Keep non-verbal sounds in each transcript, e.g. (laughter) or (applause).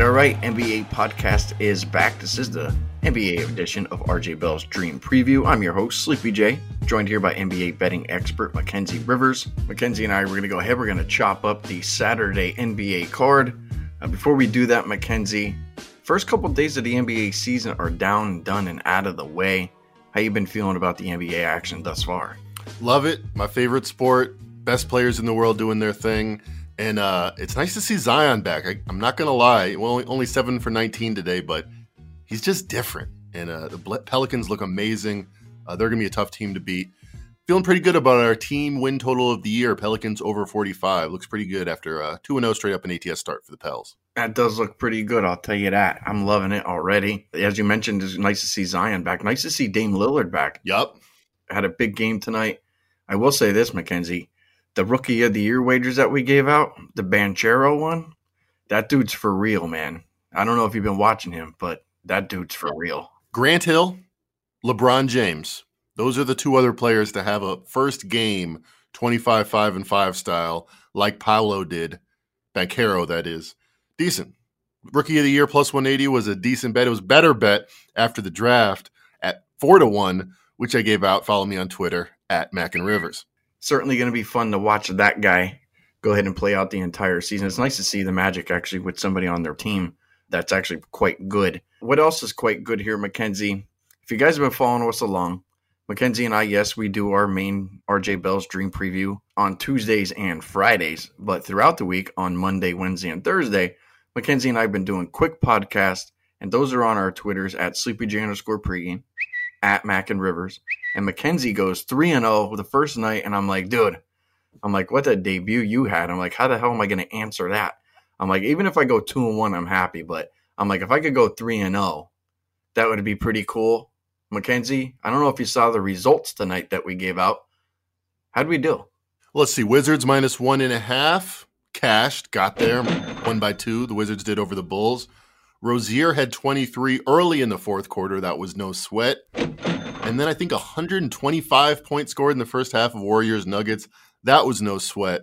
all right. NBA podcast is back. This is the NBA edition of RJ Bell's Dream Preview. I'm your host, Sleepy J, joined here by NBA betting expert Mackenzie Rivers. Mackenzie and I, we're going to go ahead. We're going to chop up the Saturday NBA card. Uh, before we do that, Mackenzie, first couple of days of the NBA season are down done and out of the way. How you been feeling about the NBA action thus far? Love it. My favorite sport. Best players in the world doing their thing. And uh, it's nice to see Zion back. I, am not going to lie. Well, only, only seven for 19 today, but he's just different. And uh, the Pelicans look amazing. Uh, they're going to be a tough team to beat. Feeling pretty good about our team win total of the year. Pelicans over 45. Looks pretty good after a 2 0 straight up an ATS start for the Pels. That does look pretty good, I'll tell you that. I'm loving it already. As you mentioned, it's nice to see Zion back. Nice to see Dame Lillard back. Yup. Had a big game tonight. I will say this, Mackenzie the rookie of the year wagers that we gave out, the Banchero one, that dude's for real, man. I don't know if you've been watching him, but that dude's for real. Grant Hill, LeBron James. Those are the two other players to have a first game 25 5 and 5 style like Paolo did. Banchero, that is. Decent. Rookie of the year plus 180 was a decent bet. It was better bet after the draft at 4 to 1, which I gave out. Follow me on Twitter at Mac and Rivers certainly going to be fun to watch that guy go ahead and play out the entire season. It's nice to see the Magic actually with somebody on their team that's actually quite good. What else is quite good here, Mackenzie? If you guys have been following us along, Mackenzie and I, yes, we do our main RJ Bell's Dream Preview on Tuesdays and Fridays, but throughout the week on Monday, Wednesday, and Thursday, Mackenzie and I have been doing quick podcasts, and those are on our Twitters at SleepyJ underscore pregame, at Mac and Rivers, and Mackenzie goes three and zero oh the first night, and I'm like, dude, I'm like, what a debut you had. I'm like, how the hell am I going to answer that? I'm like, even if I go two and one, I'm happy, but I'm like, if I could go three and zero, that would be pretty cool. Mackenzie, I don't know if you saw the results tonight that we gave out. How'd we do? Let's see. Wizards minus one and a half. Cashed, got there. One by two. The Wizards did over the Bulls. Rozier had 23 early in the fourth quarter. That was no sweat. And then I think 125 points scored in the first half of Warriors Nuggets. That was no sweat.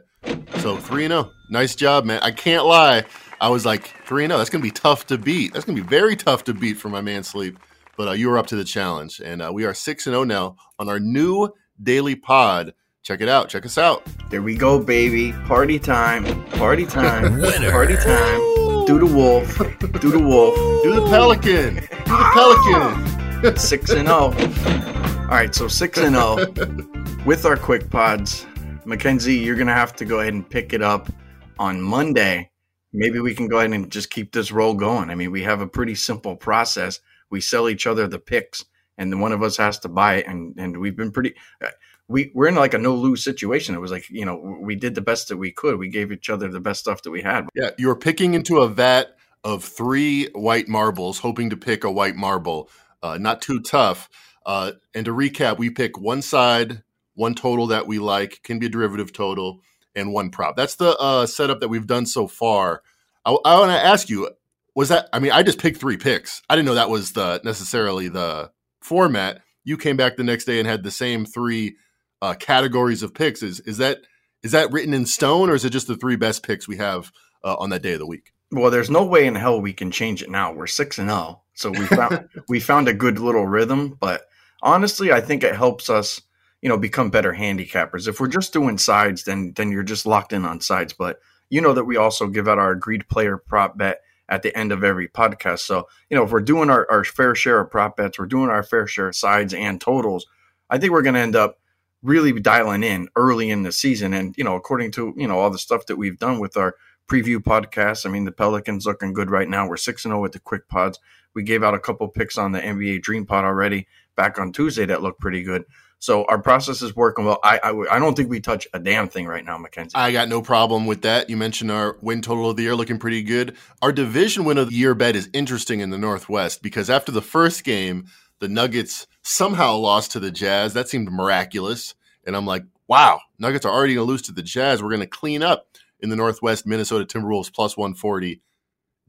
So 3 0. Nice job, man. I can't lie. I was like 3 0. That's going to be tough to beat. That's going to be very tough to beat for my man Sleep. But uh, you were up to the challenge. And uh, we are 6 0 now on our new daily pod. Check it out. Check us out. There we go, baby. Party time. Party time. (laughs) Winner. Party time. Do the wolf. Do the wolf. Do the pelican. Do the pelican six and zero. Oh. All right, so six and zero oh. (laughs) with our quick pods. Mackenzie, you're gonna have to go ahead and pick it up on Monday. Maybe we can go ahead and just keep this roll going. I mean, we have a pretty simple process. We sell each other the picks, and then one of us has to buy it. And and we've been pretty. Uh, we we're in like a no lose situation. It was like you know we did the best that we could. We gave each other the best stuff that we had. Yeah, you were picking into a vat of three white marbles, hoping to pick a white marble uh, not too tough. Uh, and to recap, we pick one side, one total that we like, can be a derivative total, and one prop. That's the uh, setup that we've done so far. I, I want to ask you, was that? I mean, I just picked three picks. I didn't know that was the necessarily the format. You came back the next day and had the same three uh, categories of picks. Is is that is that written in stone, or is it just the three best picks we have uh, on that day of the week? Well, there's no way in hell we can change it now. We're six and zero. So we found (laughs) we found a good little rhythm, but honestly, I think it helps us, you know, become better handicappers. If we're just doing sides, then then you're just locked in on sides. But you know that we also give out our agreed player prop bet at the end of every podcast. So, you know, if we're doing our, our fair share of prop bets, we're doing our fair share of sides and totals, I think we're gonna end up really dialing in early in the season. And, you know, according to, you know, all the stuff that we've done with our preview podcast, I mean, the Pelicans looking good right now. We're 6 0 with the quick pods. We gave out a couple picks on the NBA Dream Pod already back on Tuesday that looked pretty good. So our process is working well. I, I, I don't think we touch a damn thing right now, Mackenzie. I got no problem with that. You mentioned our win total of the year looking pretty good. Our division win of the year bet is interesting in the Northwest because after the first game, the Nuggets somehow lost to the Jazz. That seemed miraculous. And I'm like, wow, Nuggets are already going to lose to the Jazz. We're going to clean up in the Northwest. Minnesota Timberwolves plus 140.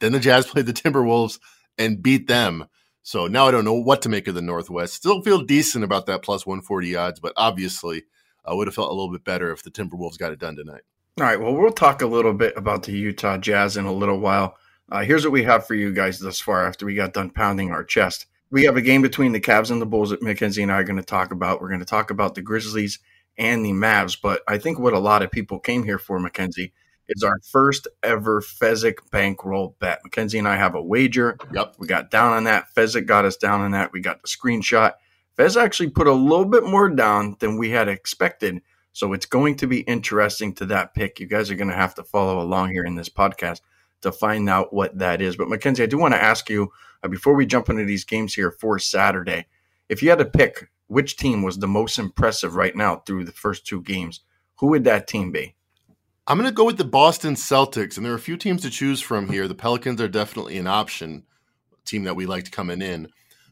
Then the Jazz (laughs) played the Timberwolves and beat them. So now I don't know what to make of the Northwest. Still feel decent about that plus 140 odds, but obviously I would have felt a little bit better if the Timberwolves got it done tonight. All right. Well, we'll talk a little bit about the Utah Jazz in a little while. Uh, here's what we have for you guys thus far after we got done pounding our chest. We have a game between the Cavs and the Bulls that Mackenzie and I are going to talk about. We're going to talk about the Grizzlies and the Mavs. But I think what a lot of people came here for, Mackenzie, is our first ever Fezzik bankroll bet. Mackenzie and I have a wager. Yep. We got down on that. Fezzik got us down on that. We got the screenshot. Fez actually put a little bit more down than we had expected. So it's going to be interesting to that pick. You guys are going to have to follow along here in this podcast to find out what that is. But Mackenzie, I do want to ask you uh, before we jump into these games here for Saturday, if you had to pick which team was the most impressive right now through the first two games, who would that team be? I'm going to go with the Boston Celtics, and there are a few teams to choose from here. The Pelicans are definitely an option, team that we liked coming in.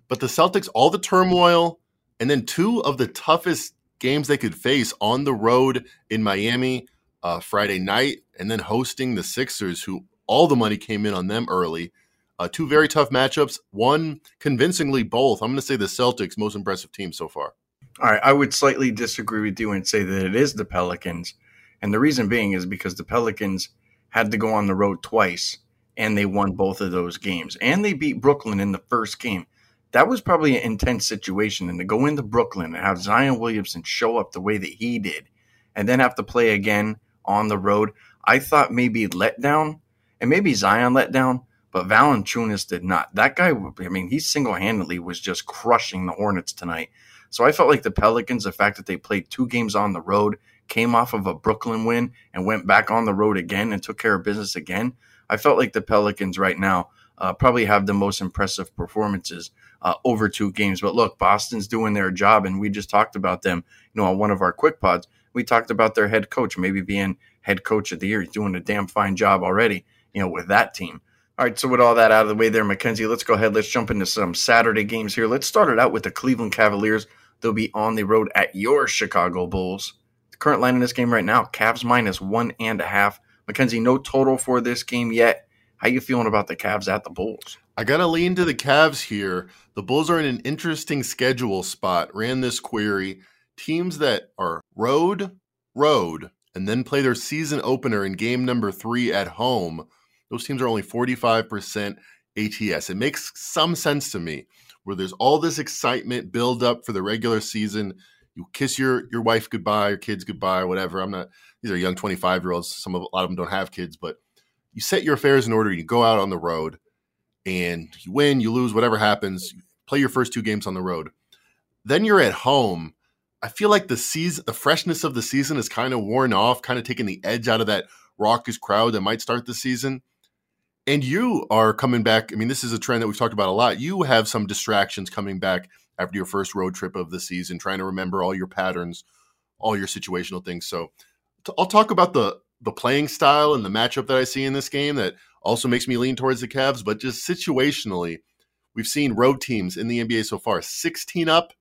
But the Celtics, all the turmoil, and then two of the toughest games they could face on the road in Miami uh, Friday night, and then hosting the Sixers, who all the money came in on them early. Uh, two very tough matchups. One convincingly both. I'm going to say the Celtics most impressive team so far. All right, I would slightly disagree with you and say that it is the Pelicans, and the reason being is because the Pelicans had to go on the road twice, and they won both of those games, and they beat Brooklyn in the first game. That was probably an intense situation, and to go into Brooklyn and have Zion Williamson show up the way that he did, and then have to play again on the road, I thought maybe let down, and maybe Zion let down but Valanciunas did not. That guy, I mean, he single handedly was just crushing the Hornets tonight. So I felt like the Pelicans, the fact that they played two games on the road, came off of a Brooklyn win, and went back on the road again and took care of business again. I felt like the Pelicans right now uh, probably have the most impressive performances uh, over two games. But look, Boston's doing their job, and we just talked about them. You know, on one of our quick pods, we talked about their head coach maybe being head coach of the year. He's doing a damn fine job already. You know, with that team. All right, so with all that out of the way there, Mackenzie, let's go ahead. Let's jump into some Saturday games here. Let's start it out with the Cleveland Cavaliers. They'll be on the road at your Chicago Bulls. Current line in this game right now, Cavs minus one and a half. Mackenzie, no total for this game yet. How you feeling about the Cavs at the Bulls? I gotta lean to the Cavs here. The Bulls are in an interesting schedule spot. Ran this query. Teams that are road, road, and then play their season opener in game number three at home those teams are only 45% ATS. It makes some sense to me where there's all this excitement build up for the regular season. You kiss your your wife goodbye, your kids goodbye, whatever. I'm not these are young 25 year olds. Some of a lot of them don't have kids, but you set your affairs in order. You go out on the road and you win, you lose, whatever happens. You play your first two games on the road. Then you're at home. I feel like the season, the freshness of the season is kind of worn off, kind of taking the edge out of that raucous crowd that might start the season. And you are coming back. I mean, this is a trend that we've talked about a lot. You have some distractions coming back after your first road trip of the season, trying to remember all your patterns, all your situational things. So i I'll talk about the the playing style and the matchup that I see in this game that also makes me lean towards the Cavs, but just situationally, we've seen road teams in the NBA so far 16 up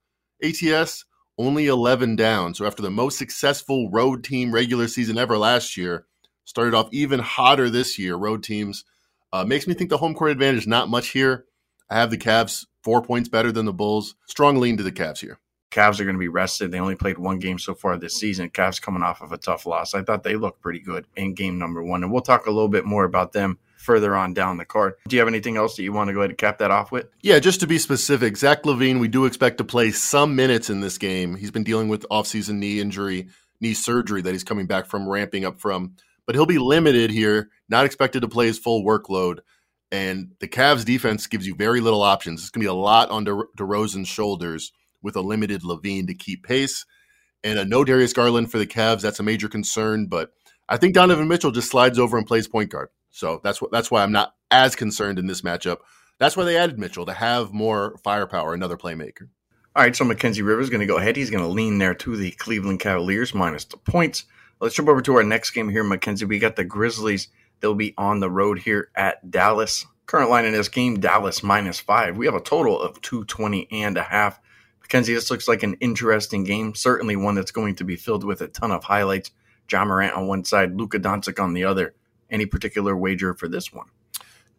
ATS, only 11 down. So after the most successful road team regular season ever last year, started off even hotter this year, road teams – uh, makes me think the home court advantage not much here. I have the Cavs four points better than the Bulls. Strong lean to the Cavs here. Cavs are going to be rested. They only played one game so far this season. Cavs coming off of a tough loss. I thought they looked pretty good in game number one. And we'll talk a little bit more about them further on down the card. Do you have anything else that you want to go ahead and cap that off with? Yeah, just to be specific, Zach LaVine, we do expect to play some minutes in this game. He's been dealing with offseason knee injury, knee surgery that he's coming back from, ramping up from but he'll be limited here, not expected to play his full workload. And the Cavs defense gives you very little options. It's going to be a lot on De- DeRozan's shoulders with a limited LaVine to keep pace. And a no Darius Garland for the Cavs, that's a major concern. But I think Donovan Mitchell just slides over and plays point guard. So that's what that's why I'm not as concerned in this matchup. That's why they added Mitchell to have more firepower, another playmaker. All right, so Mackenzie Rivers is going to go ahead. He's going to lean there to the Cleveland Cavaliers minus the points. Let's jump over to our next game here, Mackenzie. We got the Grizzlies. They'll be on the road here at Dallas. Current line in this game, Dallas minus five. We have a total of 220 and a half. Mackenzie, this looks like an interesting game. Certainly one that's going to be filled with a ton of highlights. Ja Morant on one side, Luka Doncic on the other. Any particular wager for this one?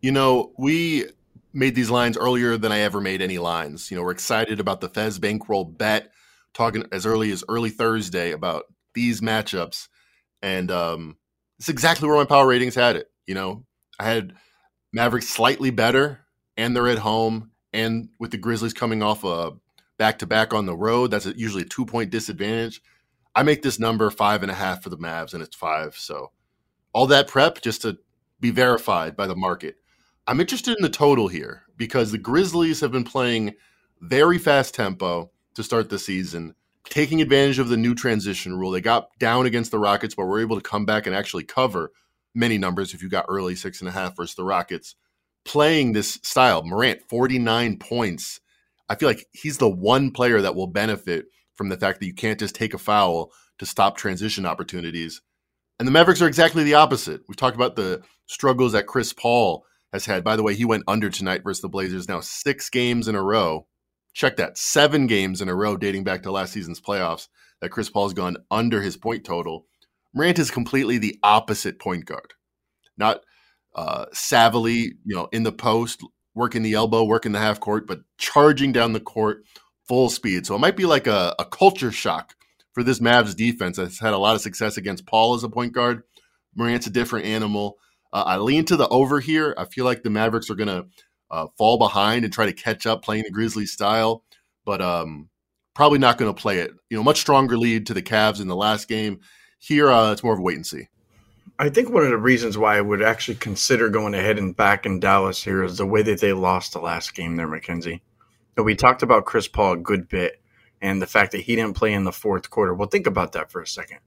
You know, we made these lines earlier than I ever made any lines. You know, we're excited about the Fez bankroll bet, talking as early as early Thursday about these matchups, and um, it's exactly where my power ratings had it. You know, I had Mavericks slightly better, and they're at home, and with the Grizzlies coming off a back to back on the road, that's usually a two point disadvantage. I make this number five and a half for the Mavs, and it's five. So all that prep just to be verified by the market. I'm interested in the total here because the Grizzlies have been playing very fast tempo to start the season, taking advantage of the new transition rule. They got down against the Rockets, but were able to come back and actually cover many numbers if you got early six and a half versus the Rockets. Playing this style, Morant, 49 points. I feel like he's the one player that will benefit from the fact that you can't just take a foul to stop transition opportunities. And the Mavericks are exactly the opposite. We've talked about the struggles that Chris Paul has had. By the way, he went under tonight versus the Blazers now six games in a row. Check that. Seven games in a row dating back to last season's playoffs that Chris Paul's gone under his point total. Morant is completely the opposite point guard. Not uh, savvily, you know, in the post, working the elbow, working the half court, but charging down the court, full speed. So it might be like a, a culture shock for this Mavs defense that's had a lot of success against Paul as a point guard. Morant's a different animal. Uh, I lean to the over here. I feel like the Mavericks are going to uh, fall behind and try to catch up playing the Grizzlies style, but um, probably not going to play it. You know, much stronger lead to the Cavs in the last game. Here, uh, it's more of a wait and see. I think one of the reasons why I would actually consider going ahead and back in Dallas here is the way that they lost the last game there, Mackenzie we talked about Chris Paul a good bit and the fact that he didn't play in the fourth quarter. Well, think about that for a second.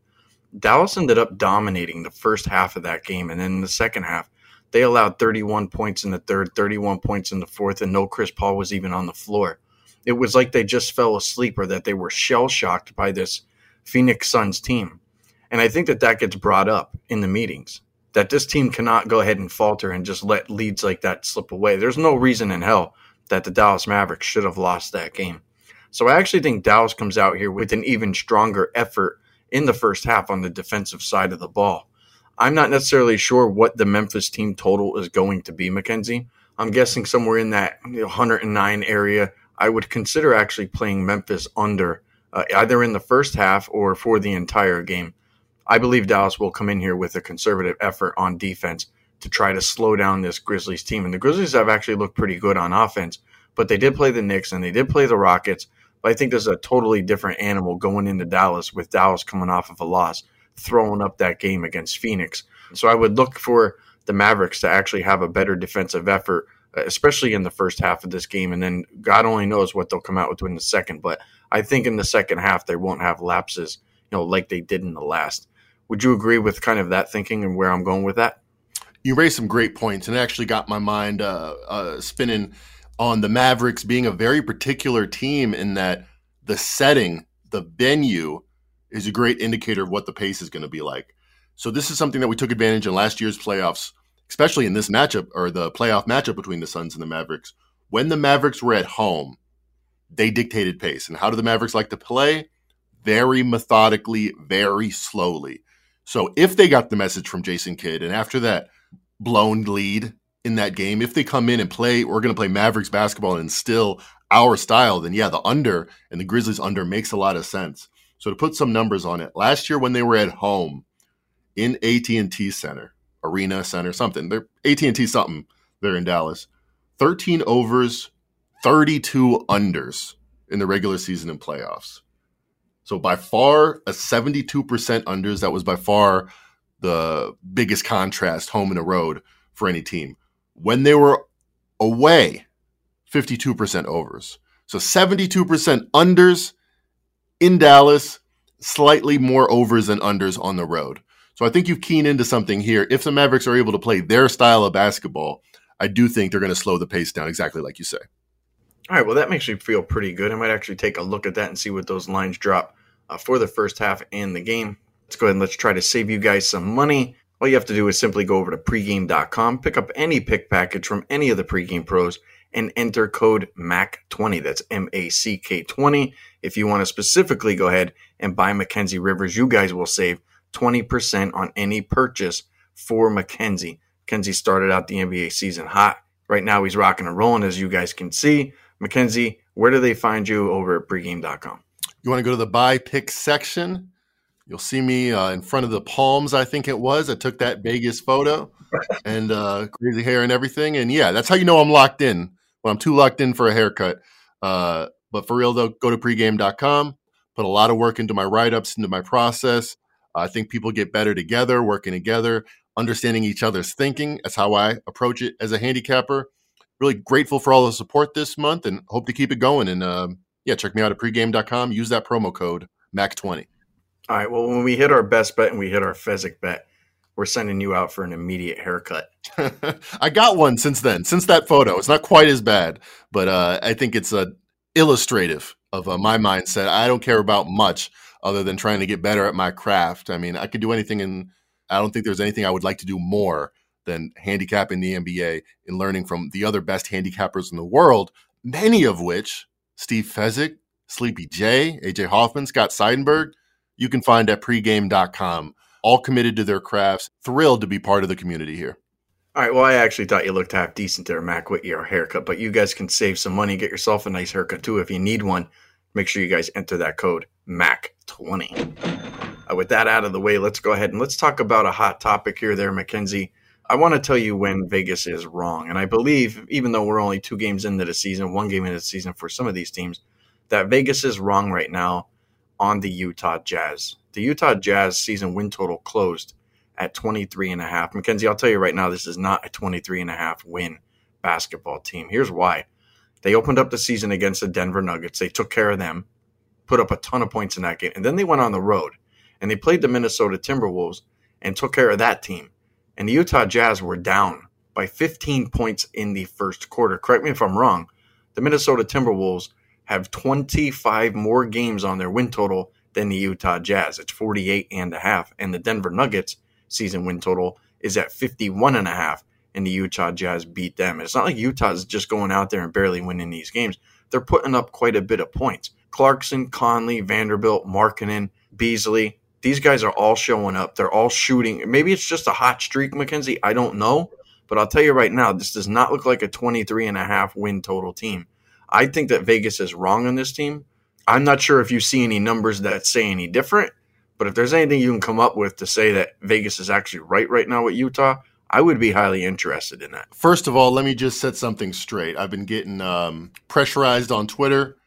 Dallas ended up dominating the first half of that game, and then the second half, they allowed 31 points in the third, 31 points in the fourth, and no Chris Paul was even on the floor. It was like they just fell asleep or that they were shell shocked by this Phoenix Suns team. And I think that that gets brought up in the meetings that this team cannot go ahead and falter and just let leads like that slip away. There's no reason in hell that the Dallas Mavericks should have lost that game. So I actually think Dallas comes out here with an even stronger effort in the first half on the defensive side of the ball. I'm not necessarily sure what the Memphis team total is going to be, Mackenzie. I'm guessing somewhere in that 109 area. I would consider actually playing Memphis under uh, either in the first half or for the entire game. I believe Dallas will come in here with a conservative effort on defense to try to slow down this Grizzlies team. And the Grizzlies have actually looked pretty good on offense, but they did play the Knicks and they did play the Rockets. But I think there's a totally different animal going into Dallas with Dallas coming off of a loss, throwing up that game against Phoenix. So I would look for the Mavericks to actually have a better defensive effort, especially in the first half of this game. And then God only knows what they'll come out with in the second. But I think in the second half, they won't have lapses, you know, like they did in the last. Would you agree with kind of that thinking and where I'm going with that? you raised some great points and actually got my mind uh, uh, spinning on the Mavericks being a very particular team in that the setting, the venue, is a great indicator of what the pace is going to be like. So this is something that we took advantage in last year's playoffs, especially in this matchup or the playoff matchup between the Suns and the Mavericks. When the Mavericks were at home, they dictated pace. And how do the Mavericks like to play? Very methodically, very slowly. So if they got the message from Jason Kidd, and after that blown lead in that game, if they come in and play, we're going to play Mavericks basketball and instill our style, then yeah, the under and the Grizzlies under makes a lot of sense. So to put some numbers on it, last year when they were at home in AT&T Center, Arena Center, something, they're AT&T something, they're in Dallas, 13 overs, 32 unders in the regular season and playoffs. So by far a 72% unders, that was by far the biggest contrast home and a road for any team. When they were away, 52% overs. So 72% unders in Dallas, slightly more overs than unders on the road. So I think you keen into something here. If the Mavericks are able to play their style of basketball, I do think they're going to slow the pace down exactly like you say. All right, well, that makes me feel pretty good. I might actually take a look at that and see what those lines drop uh, for the first half and the game. Let's go ahead and let's try to save you guys some money. All you have to do is simply go over to pregame.com, pick up any pick package from any of the pregame pros, and enter code MAC20. That's M A C K 20. If you want to specifically go ahead and buy Mackenzie Rivers, you guys will save 20% on any purchase for Mackenzie. Mackenzie started out the NBA season hot. Right now, he's rocking and rolling, as you guys can see. Mackenzie, where do they find you over at pregame.com? You want to go to the buy pick section You'll see me uh, in front of the Palms, I think it was. I took that Vegas photo. (laughs) and uh, crazy hair and everything. And yeah, that's how you know I'm locked in when I'm too locked in for a haircut. Uh, but for real though, go to pregame.com. Put a lot of work into my write ups, into my process. I think people get better together, working together, understanding each other's thinking. That's how I approach it as a handicapper. Really grateful for all the support this month and hope to keep it going. And um, yeah, check me out at pregame.com. Use that promo code MAC20. All right. Well, when we hit our best bet and we hit our Fezzik bet, we're sending you out for an immediate haircut. (laughs) I got one since then, since that photo. It's not quite as bad, but uh, I think it's uh, illustrative of uh, my mindset. I don't care about much other than trying to get better at my craft. I mean, I could do anything, and I don't think there's anything I would like to do more than handicapping the NBA and learning from the other best handicappers in the world, many of which Steve Fezzik, Sleepy J, AJ Hoffman, Scott Seidenberg, you can find at pregame.com. All committed to their crafts, thrilled to be part of the community here. All right. Well, I actually thought you looked half decent there, Mac, with your haircut, but you guys can save some money, get yourself a nice haircut too if you need one. Make sure you guys enter that code MAC20. Uh, with that out of the way, let's go ahead and let's talk about a hot topic here, there, Mackenzie. I want to tell you when Vegas is wrong. And I believe, even though we're only two games into the season, one game into the season for some of these teams, that Vegas is wrong right now on the Utah Jazz. The Utah Jazz season win total closed at 23 and a half. Mackenzie, I'll tell you right now, this is not a 23 and a half win basketball team. Here's why. They opened up the season against the Denver Nuggets. They took care of them, put up a ton of points in that game. And then they went on the road and they played the Minnesota Timberwolves and took care of that team. And the Utah Jazz were down by 15 points in the first quarter. Correct me if I'm wrong. The Minnesota Timberwolves have 25 more games on their win total than the Utah Jazz. It's 48 and a half. And the Denver Nuggets season win total is at 51 and a half and the Utah Jazz beat them. It's not like Utah's just going out there and barely winning these games. They're putting up quite a bit of points. Clarkson, Conley, Vanderbilt, Markkanen, Beasley, these guys are all showing up. They're all shooting. Maybe it's just a hot streak, Mackenzie. I don't know. But I'll tell you right now, this does not look like a 23 and a half win total team. I think that Vegas is wrong on this team. I'm not sure if you see any numbers that say any different, but if there's anything you can come up with to say that Vegas is actually right right now with Utah, I would be highly interested in that. First of all, let me just set something straight. I've been getting um, pressurized on Twitter.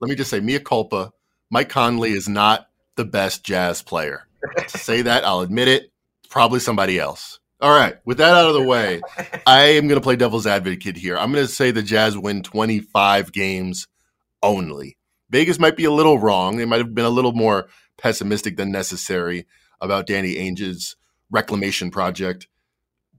Let me just say, mea culpa. Mike Conley is not the best jazz player. (laughs) to say that, I'll admit it. Probably somebody else. All right. With that out of the way, (laughs) I am going to play devil's advocate here. I'm going to say the Jazz win 25 games only. Vegas might be a little wrong. They might have been a little more pessimistic than necessary about Danny Ainge's reclamation project.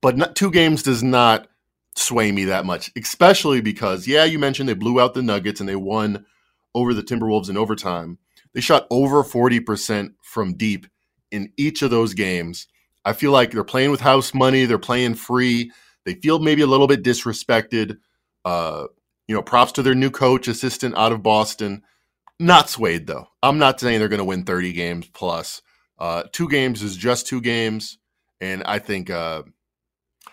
But not, two games does not sway me that much, especially because, yeah, you mentioned they blew out the Nuggets and they won over the Timberwolves in overtime. They shot over 40% from deep in each of those games. I feel like they're playing with house money, they're playing free. They feel maybe a little bit disrespected. Uh, you know, props to their new coach, assistant out of Boston. Not swayed though. I'm not saying they're going to win 30 games plus. Uh, two games is just two games, and I think uh,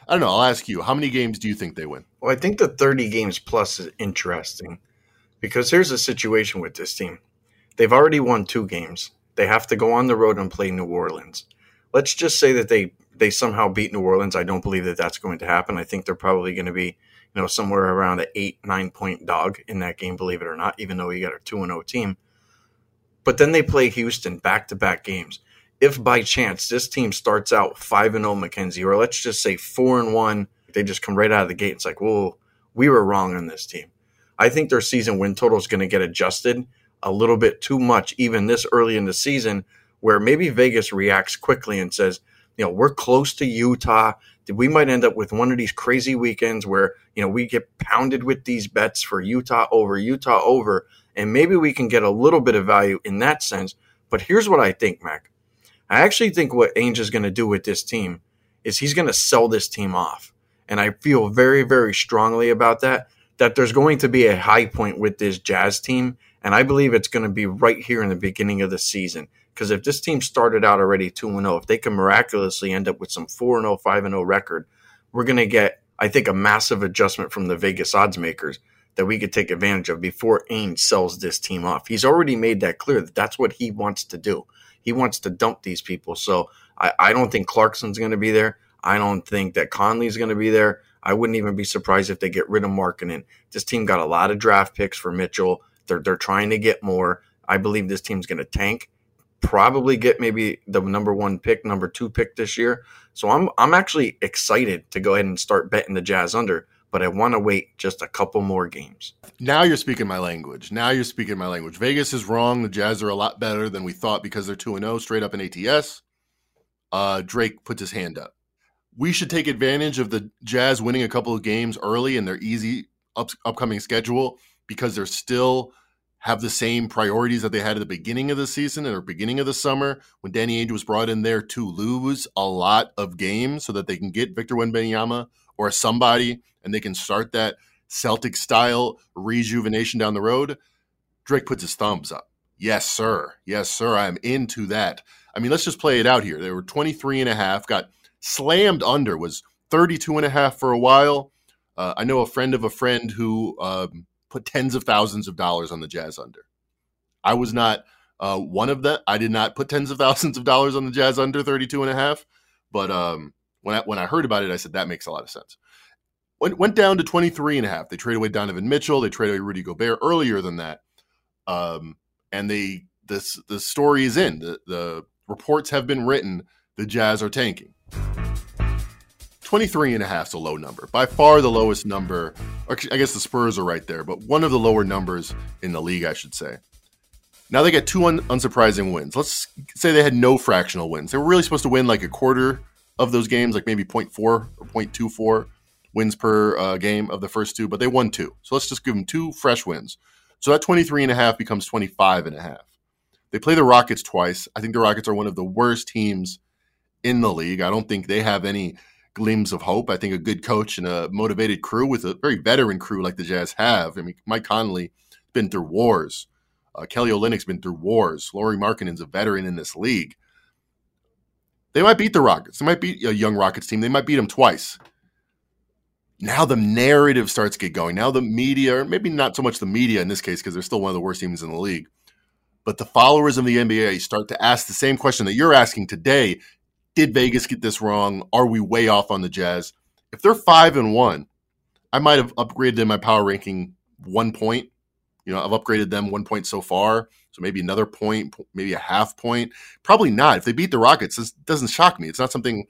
I don't know. I'll ask you, how many games do you think they win? Well, I think the 30 games plus is interesting because here's the situation with this team. They've already won two games. They have to go on the road and play New Orleans. Let's just say that they they somehow beat New Orleans. I don't believe that that's going to happen. I think they're probably going to be you know, somewhere around an eight, nine point dog in that game, believe it or not, even though you got a 2 0 team. But then they play Houston back to back games. If by chance this team starts out 5 and 0 Mackenzie, or let's just say 4 and 1, they just come right out of the gate. It's like, well, we were wrong on this team. I think their season win total is going to get adjusted a little bit too much, even this early in the season, where maybe Vegas reacts quickly and says, you know, we're close to Utah. We might end up with one of these crazy weekends where you know we get pounded with these bets for Utah over Utah over and maybe we can get a little bit of value in that sense. But here's what I think Mac. I actually think what Ainge is going to do with this team is he's going to sell this team off and I feel very very strongly about that that there's going to be a high point with this Jazz team and I believe it's going to be right here in the beginning of the season because if this team started out already 2 0, if they can miraculously end up with some 4 0, 5 0 record, we're going to get, I think, a massive adjustment from the Vegas odds makers that we could take advantage of before Ainge sells this team off. He's already made that clear that that's what he wants to do. He wants to dump these people. So I, I don't think Clarkson's going to be there. I don't think that Conley's going to be there. I wouldn't even be surprised if they get rid of Markkanen. This team got a lot of draft picks for Mitchell. They're they're trying to get more. I believe this team's going to tank, probably get maybe the number one pick, number two pick this year. So I'm I'm actually excited to go ahead and start betting the Jazz under, but I want to wait just a couple more games. Now you're speaking my language. Now you're speaking my language. Vegas is wrong. The Jazz are a lot better than we thought because they're 2 0 straight up in ATS. Uh, Drake puts his hand up we should take advantage of the Jazz winning a couple of games early in their easy up, upcoming schedule because they're still have the same priorities that they had at the beginning of the season or beginning of the summer when Danny Ainge was brought in there to lose a lot of games so that they can get Victor Wembanyama or somebody and they can start that Celtic style rejuvenation down the road. Drake puts his thumbs up. Yes, sir. Yes, sir. I'm into that. I mean, let's just play it out here. They were 23 and a half, got slammed under was 32 and a half for a while. Uh, I know a friend of a friend who um, put tens of thousands of dollars on the Jazz under. I was not uh, one of them. I did not put tens of thousands of dollars on the Jazz under 32 and a half. But um, when I, when I heard about it, I said, that makes a lot of sense. Went, went down to 23 and a half. They traded away Donovan Mitchell. They traded away Rudy Gobert earlier than that. Um, and they, this, the story is in. The, the reports have been written. The Jazz are tanking. 23 and a half is a low number. By far the lowest number. I guess the Spurs are right there, but one of the lower numbers in the league, I should say. Now they get two un- unsurprising wins. Let's say they had no fractional wins. They were really supposed to win like a quarter of those games, like maybe 0.4 or 0.24 wins per uh, game of the first two, but they won two. So let's just give them two fresh wins. So that 23 and a half becomes 25 and a half. They play the Rockets twice. I think the Rockets are one of the worst teams in the league. I don't think they have any gleams of hope. I think a good coach and a motivated crew with a very veteran crew like the Jazz have. I mean, Mike Conley been through wars. Uh, Kelly Olynyk's been through wars. Lauri Markkanen's a veteran in this league. They might beat the Rockets. They might beat a young Rockets team. They might beat them twice. Now the narrative starts to get going. Now the media, or maybe not so much the media in this case, because they're still one of the worst teams in the league, but the followers of the NBA start to ask the same question that you're asking today did Vegas get this wrong? Are we way off on the Jazz? If they're five and one, I might have upgraded in my power ranking one point. You know, I've upgraded them one point so far. So maybe another point, maybe a half point. Probably not. If they beat the Rockets, this doesn't shock me. It's not something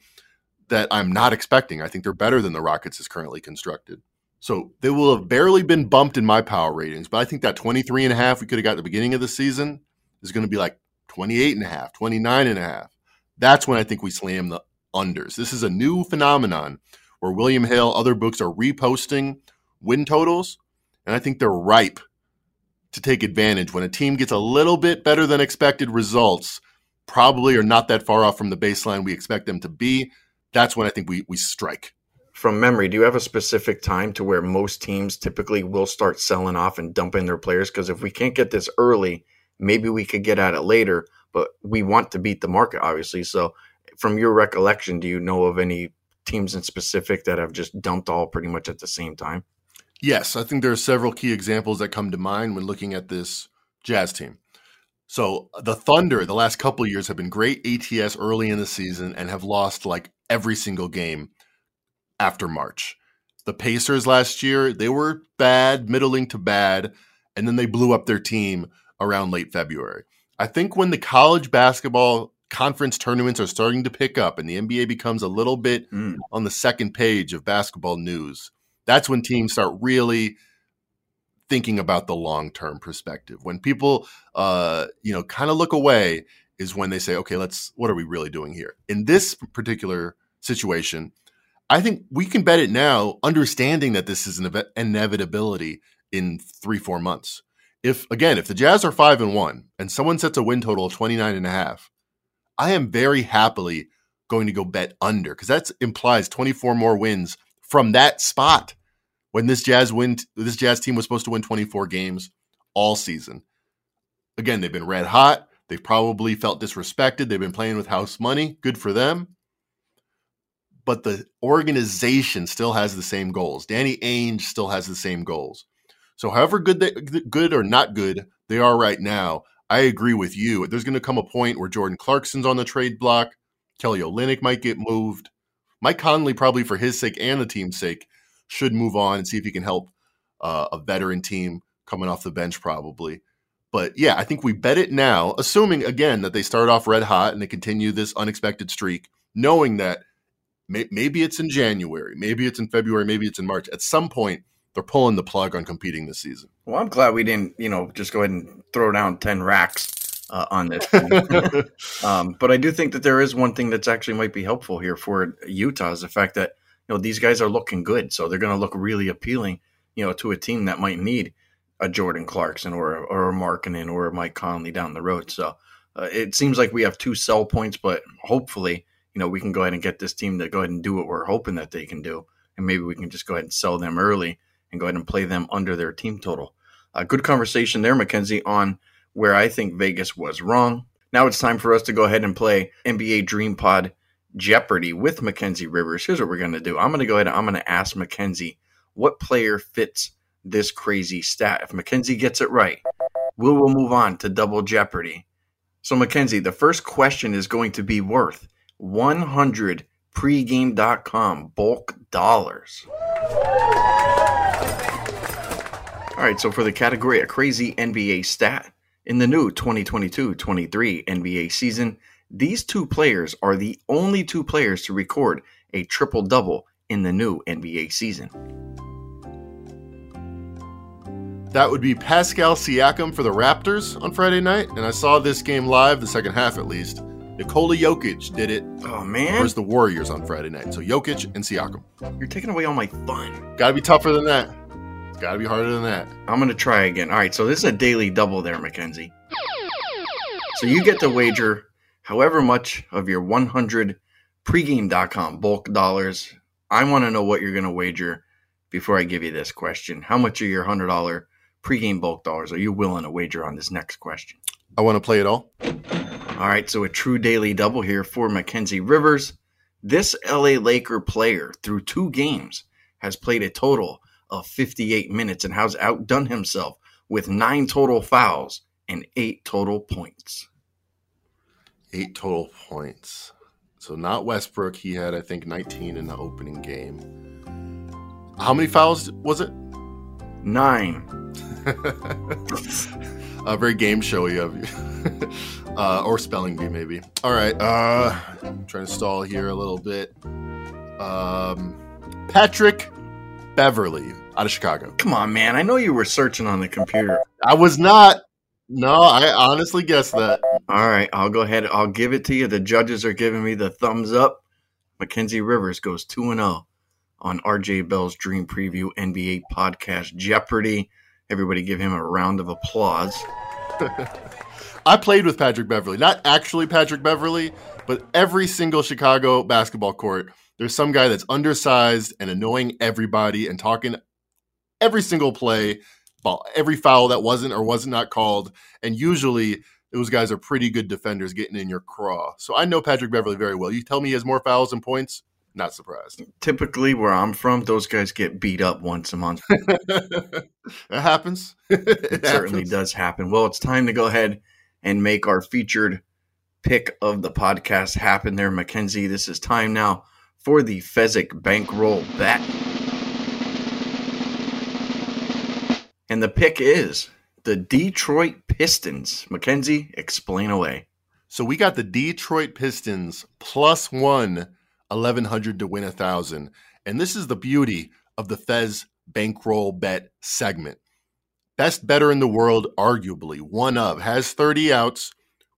that I'm not expecting. I think they're better than the Rockets is currently constructed. So they will have barely been bumped in my power ratings, but I think that 23 and a half we could have got at the beginning of the season is going to be like 28 and a half, 29 and a half. That's when I think we slam the unders. This is a new phenomenon where William Hill, other books are reposting win totals, and I think they're ripe to take advantage when a team gets a little bit better than expected results, probably are not that far off from the baseline we expect them to be. That's when I think we we strike. From memory, do you have a specific time to where most teams typically will start selling off and dumping their players? Because if we can't get this early, maybe we could get at it later but we want to beat the market, obviously. So, from your recollection, do you know of any teams in specific that have just dumped all pretty much at the same time? Yes, I think there are several key examples that come to mind when looking at this Jazz team. So the Thunder, the last couple years have been great ATS early in the season and have lost like every single game after March. The Pacers last year, they were bad, middling to bad, and then they blew up their team around late February. I think when the college basketball conference tournaments are starting to pick up and the NBA becomes a little bit mm. on the second page of basketball news, that's when teams start really thinking about the long term perspective. When people, uh, you know, kind of look away, is when they say, okay, let's, what are we really doing here? In this particular situation, I think we can bet it now, understanding that this is an inevitability in three, four months if again, if the Jazz are five and one and someone sets a win total of 29 and a half, I am very happily going to go bet under because that implies 24 more wins from that spot when this Jazz win this Jazz team was supposed to win 24 games all season. Again, they've been red hot. They've probably felt disrespected. They've been playing with house money. Good for them. But the organization still has the same goals. Danny Ainge still has the same goals. So, however good they, good or not good they are right now, I agree with you. There's going to come a point where Jordan Clarkson's on the trade block. Kelly Olynyk might get moved. Mike Conley, probably for his sake and the team's sake, should move on and see if he can help uh, a veteran team coming off the bench, probably. But yeah, I think we bet it now, assuming again that they start off red hot and they continue this unexpected streak, knowing that may- maybe it's in January, maybe it's in February, maybe it's in March. At some point, they're pulling the plug on competing this season. Well, I'm glad we didn't, you know, just go ahead and throw down 10 racks uh, on this. (laughs) um, but I do think that there is one thing that's actually might be helpful here for Utah is the fact that, you know, these guys are looking good. So they're going to look really appealing, you know, to a team that might need a Jordan Clarkson or, or a Markkanen or a Mike Conley down the road. So uh, it seems like we have two sell points, but hopefully, you know, we can go ahead and get this team to go ahead and do what we're hoping that they can do. And maybe we can just go ahead and sell them early and go ahead and play them under their team total. A uh, good conversation there, Mackenzie, on where I think Vegas was wrong. Now it's time for us to go ahead and play NBA Dream Pod Jeopardy with Mackenzie Rivers. Here's what we're going to do. I'm going to go ahead and I'm going to ask Mackenzie what player fits this crazy stat. If Mackenzie gets it right, we will move on to Double Jeopardy. So, Mackenzie, the first question is going to be worth 100 pregame.com bulk dollars. All right, so for the category a crazy NBA stat, in the new 2022 23 NBA season, these two players are the only two players to record a triple double in the new NBA season. That would be Pascal Siakam for the Raptors on Friday night, and I saw this game live, the second half at least. Nikola Jokic did it. Oh man, versus the Warriors on Friday night. So Jokic and Siakam. You're taking away all my fun. Got to be tougher than that. It's got to be harder than that. I'm going to try again. All right, so this is a daily double there, Mackenzie. So you get to wager however much of your 100 pregame.com bulk dollars. I want to know what you're going to wager before I give you this question. How much of your $100 pregame bulk dollars are you willing to wager on this next question? I want to play it all. All right, so a true daily double here for Mackenzie Rivers. This LA Laker player through two games has played a total of 58 minutes and has outdone himself with nine total fouls and eight total points. Eight total points. So not Westbrook. He had, I think, 19 in the opening game. How many fouls was it? Nine. (laughs) A very game showy of you. (laughs) uh, or spelling bee, maybe. All right. Uh, I'm trying to stall here a little bit. Um, Patrick Beverley out of Chicago. Come on, man. I know you were searching on the computer. I was not. No, I honestly guessed that. All right, I'll go ahead. I'll give it to you. The judges are giving me the thumbs up. Mackenzie Rivers goes 2 and 0 on RJ Bell's Dream Preview NBA podcast Jeopardy. Everybody give him a round of applause. (laughs) I played with Patrick Beverley, not actually Patrick Beverley, but every single Chicago basketball court there's some guy that's undersized and annoying everybody and talking every single play, every foul that wasn't or wasn't not called. And usually those guys are pretty good defenders getting in your craw. So I know Patrick Beverley very well. You tell me he has more fouls and points, not surprised. Typically, where I'm from, those guys get beat up once a month. (laughs) that happens. (laughs) it, it certainly does happen. Well, it's time to go ahead and make our featured pick of the podcast happen there, Mackenzie. This is time now for the Fezzik bankroll bet. And the pick is the Detroit Pistons. Mackenzie, explain away. So we got the Detroit Pistons plus one, 1100 to win a thousand. And this is the beauty of the Fez bankroll bet segment. Best bettor in the world, arguably, one of, has 30 outs.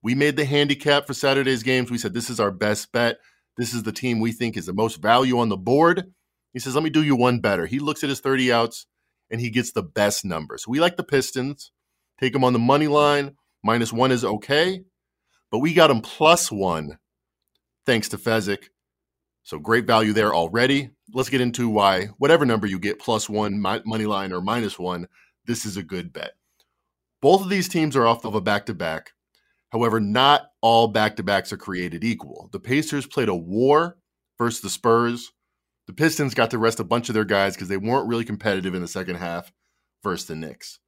We made the handicap for Saturday's games. We said this is our best bet. This is the team we think is the most value on the board. He says, Let me do you one better. He looks at his 30 outs and he gets the best numbers. We like the Pistons. Take them on the money line. Minus one is okay. But we got them plus one thanks to Fezzik. So great value there already. Let's get into why, whatever number you get, plus one, money line, or minus one, this is a good bet. Both of these teams are off of a back to back. However, not all back to backs are created equal. The Pacers played a war versus the Spurs. The Pistons got to rest a bunch of their guys because they weren't really competitive in the second half versus the Knicks.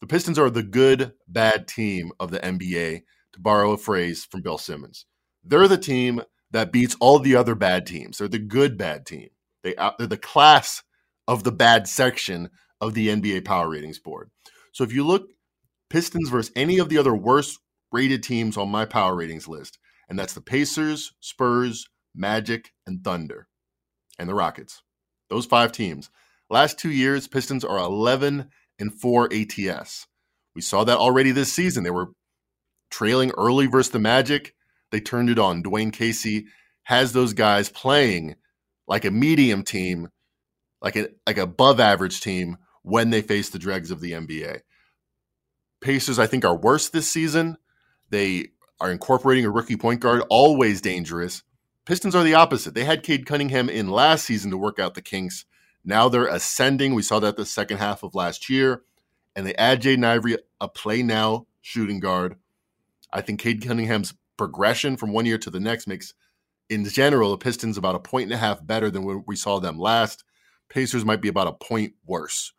The Pistons are the good, bad team of the NBA, to borrow a phrase from Bill Simmons. They're the team that beats all the other bad teams. They're the good bad team. They they're the class of the bad section of the NBA power ratings board. So if you look Pistons versus any of the other worst rated teams on my power ratings list, and that's the Pacers, Spurs, Magic, and Thunder, and the Rockets. Those five teams. Last two years, Pistons are 11 and 4 ATS. We saw that already this season. They were trailing early versus the Magic. They turned it on. Dwane Casey has those guys playing like a medium team, like a like above average team when they face the dregs of the NBA. Pacers, I think, are worse this season. They are incorporating a rookie point guard, always dangerous. Pistons are the opposite. They had Cade Cunningham in last season to work out the kinks. Now they're ascending. We saw that the second half of last year. And they add Jaden Ivey, a play now shooting guard. I think Cade Cunningham's progression from one year to the next makes, in general, the Pistons about a point and a half better than when we saw them last. Pacers might be about a point worse.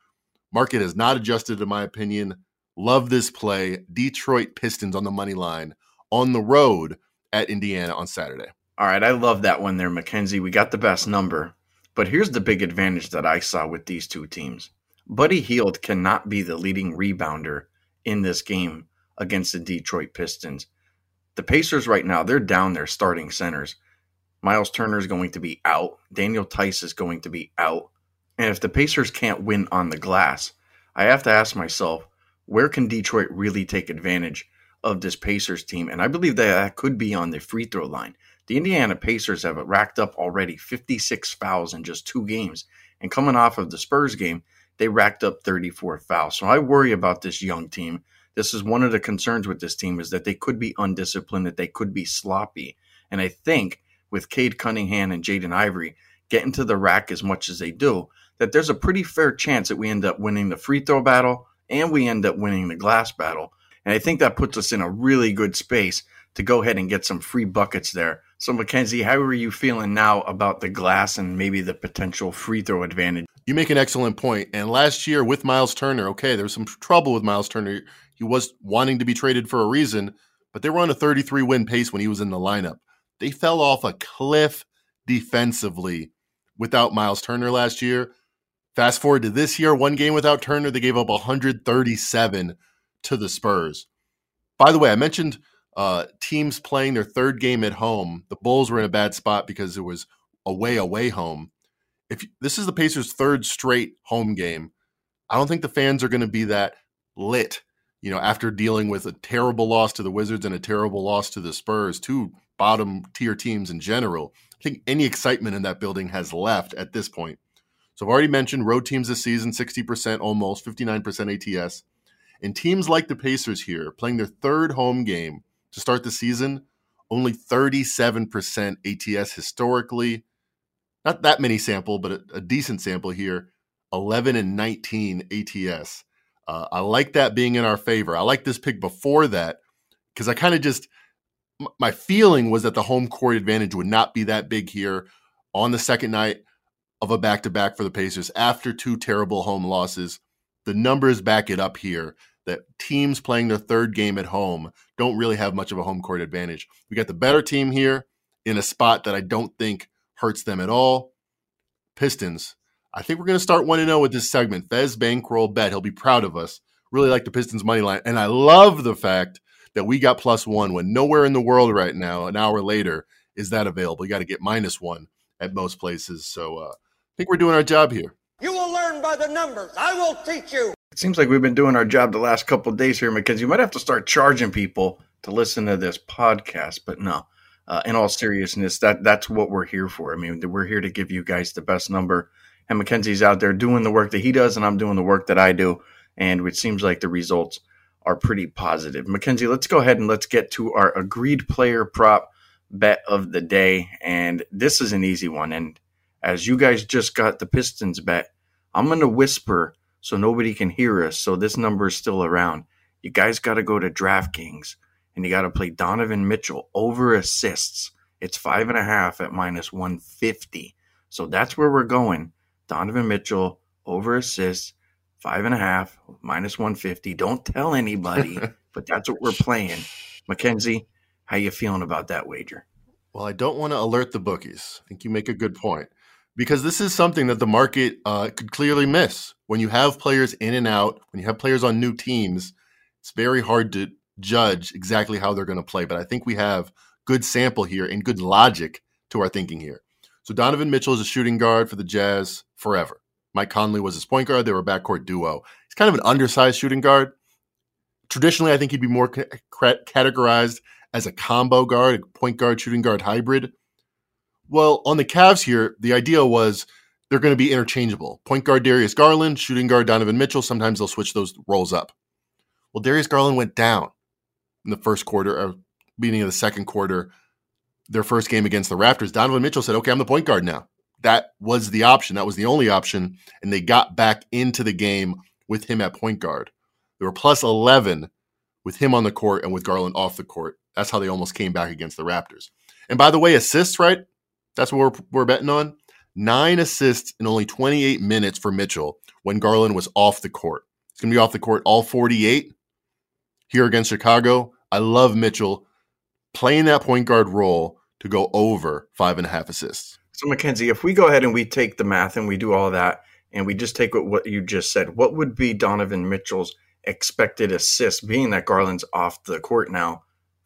Market has not adjusted, in my opinion. Love this play. Detroit Pistons on the money line on the road at Indiana on Saturday. All right, I love that one there, Mackenzie. We got the best number. But here's the big advantage that I saw with these two teams. Buddy Hield cannot be the leading rebounder in this game against the Detroit Pistons. The Pacers right now, they're down their starting centers. Miles Turner is going to be out. Daniel Theis is going to be out. And if the Pacers can't win on the glass, I have to ask myself, where can Detroit really take advantage of this Pacers team? And I believe that, that could be on the free throw line. The Indiana Pacers have racked up already 56 fouls in just two games. And coming off of the Spurs game, they racked up 34 fouls. So I worry about this young team. This is one of the concerns with this team is that they could be undisciplined, that they could be sloppy. And I think with Cade Cunningham and Jaden Ivey getting to the rack as much as they do, that there's a pretty fair chance that we end up winning the free throw battle and we end up winning the glass battle. And I think that puts us in a really good space to go ahead and get some free buckets there. So, Mackenzie, how are you feeling now about the glass and maybe the potential free throw advantage? You make an excellent point. And last year with Miles Turner, okay, there was some trouble with Miles Turner. He was wanting to be traded for a reason, but they were on a 33 win pace when he was in the lineup. They fell off a cliff defensively without Miles Turner last year. Fast forward to this year, one game without Turner, they gave up 137 to the Spurs. By the way, I mentioned uh, teams playing their third game at home. The Bulls were in a bad spot because it was away, away home. If this is the Pacers' third straight home game, I don't think the fans are going to be that lit. You know, after dealing with a terrible loss to the Wizards and a terrible loss to the Spurs, two bottom tier teams in general, I think any excitement in that building has left at this point. So I've already mentioned road teams this season, 60% almost, 59% ATS. And teams like the Pacers here, playing their third home game to start the season, only 37% ATS historically. Not that many sample, but a, a decent sample here. 11 and 19 ATS. Uh, I like that being in our favor. I like this pick before that because I kind of just, my feeling was that the home court advantage would not be that big here on the second night of a back to back for the Pacers after two terrible home losses. The numbers back it up here that teams playing their third game at home don't really have much of a home court advantage. We got the better team here in a spot that I don't think hurts them at all. Pistons. I think we're going to start 1 0 with this segment. Fez Bankroll bet. He'll be proud of us. Really like the Pistons money line. And I love the fact that we got plus one when nowhere in the world right now, an hour later, is that available. You got to get minus one at most places. So, uh, think we're doing our job here. You will learn by the numbers. I will teach you. It seems like we've been doing our job the last couple days here, Mackenzie. You might have to start charging people to listen to this podcast, but no. Uh, in all seriousness, that that's what we're here for. I mean, we're here to give you guys the best number. And Mackenzie's out there doing the work that he does, and I'm doing the work that I do. And it seems like the results are pretty positive. Mackenzie, let's go ahead and let's get to our agreed player prop bet of the day. And this is an easy one. And as you guys just got the Pistons bet, I'm going to whisper so nobody can hear us. So this number is still around. You guys got to go to DraftKings and you got to play Donovan Mitchell over assists. It's five and a half at minus 150. So that's where we're going. Donovan Mitchell over assists, five and a half, minus 150. Don't tell anybody, (laughs) but that's what we're playing. Mackenzie, how you feeling about that wager? Well, I don't want to alert the bookies. I think you make a good point because this is something that the market uh, could clearly miss. When you have players in and out, when you have players on new teams, it's very hard to judge exactly how they're going to play. But I think we have good sample here and good logic to our thinking here. So Donovan Mitchell is a shooting guard for the Jazz forever. Mike Conley was his point guard. They were a backcourt duo. He's kind of an undersized shooting guard. Traditionally, I think he'd be more categorized as a combo guard, a point guard, shooting guard hybrid. Well, on the Cavs here, the idea was they're going to be interchangeable. Point guard Darius Garland, shooting guard Donovan Mitchell. Sometimes they'll switch those roles up. Well, Darius Garland went down in the first quarter, or beginning of the second quarter, their first game against the Raptors. Donovan Mitchell said, "Okay, I'm the point guard now." That was the option. That was the only option, and they got back into the game with him at point guard. They were plus 11 with him on the court and with Garland off the court. That's how they almost came back against the Raptors. And by the way, assists, right? That's what we're, we're betting on. Nine assists in only 28 minutes for Mitchell when Garland was off the court. He's going to be off the court all 48 here against Chicago. I love Mitchell playing that point guard role to go over five and a half assists. So, Mackenzie, if we go ahead and we take the math and we do all that, and we just take what, what you just said, what would be Donovan Mitchell's expected assist, being that Garland's off the court now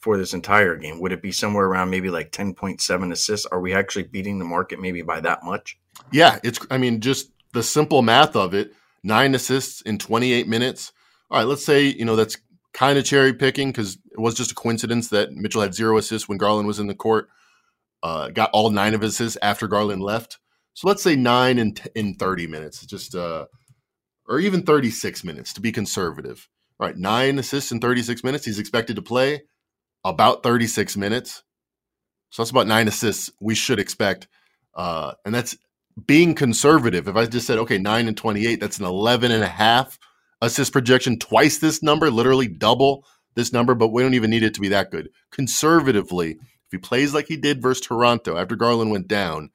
for this entire game? Would it be somewhere around maybe like 10.7 assists? Are we actually beating the market maybe by that much? Yeah, it's, I mean, just the simple math of it nine assists in 28 minutes. All right, let's say, you know, that's kind of cherry picking because it was just a coincidence that Mitchell had zero assists when Garland was in the court. Uh, got all nine of his assists after Garland left. So let's say nine in, t- in 30 minutes, just uh, or even 36 minutes to be conservative. All right, nine assists in 36 minutes. He's expected to play about 36 minutes. So that's about nine assists we should expect. Uh, and that's being conservative. If I just said, okay, nine and 28, that's an 11 and a half assist projection, twice this number, literally double this number, but we don't even need it to be that good. Conservatively, if he plays like he did versus Toronto after Garland went down,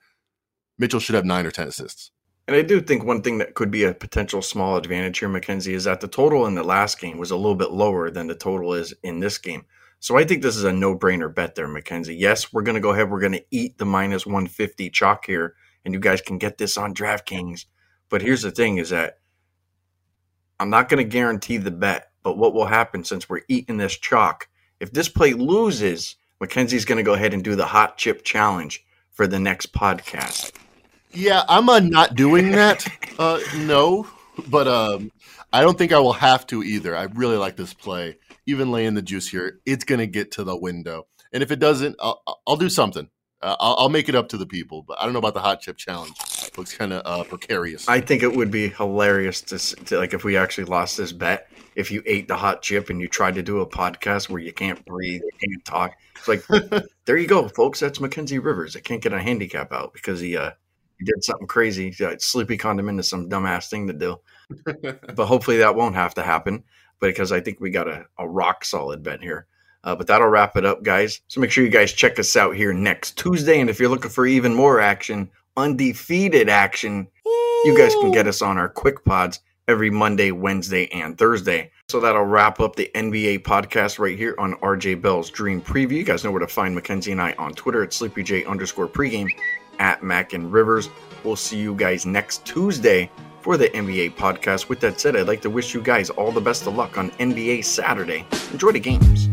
Mitchell should have nine or 10 assists. And I do think one thing that could be a potential small advantage here, Mackenzie, is that the total in the last game was a little bit lower than the total is in this game. So I think this is a no brainer bet there, Mackenzie. Yes, we're going to go ahead. We're going to eat the minus 150 chalk here, and you guys can get this on DraftKings. But here's the thing is that I'm not going to guarantee the bet, but what will happen since we're eating this chalk? If this play loses, Mackenzie's going to go ahead and do the hot chip challenge for the next podcast. Yeah, I'm uh, not doing that. Uh, no, but um, I don't think I will have to either. I really like this play. Even laying the juice here, it's going to get to the window. And if it doesn't, I'll, I'll do something. Uh, I'll, I'll, make it up to the people. But I don't know about the hot chip challenge. It looks kind of uh, precarious. I think it would be hilarious to, to like if we actually lost this bet. If you ate the hot chip and you tried to do a podcast where you can't breathe, you can't talk, it's like (laughs) there you go, folks. That's Mackenzie Rivers. I can't get a handicap out because he uh, he did something crazy. Sleepy conned him into some dumbass thing to do. (laughs) but hopefully that won't have to happen because I think we got a, a rock solid bet here. Uh, but that'll wrap it up, guys. So make sure you guys check us out here next Tuesday. And if you're looking for even more action, undefeated action, you guys can get us on our quick pods every Monday, Wednesday, and Thursday. So that'll wrap up the NBA podcast right here on RJ Bell's Dream Preview. You guys know where to find Mackenzie and I on Twitter at SleepyJ underscore pregame at Mac and Rivers. We'll see you guys next Tuesday for the NBA podcast. With that said, I'd like to wish you guys all the best of luck on NBA Saturday. Enjoy the games.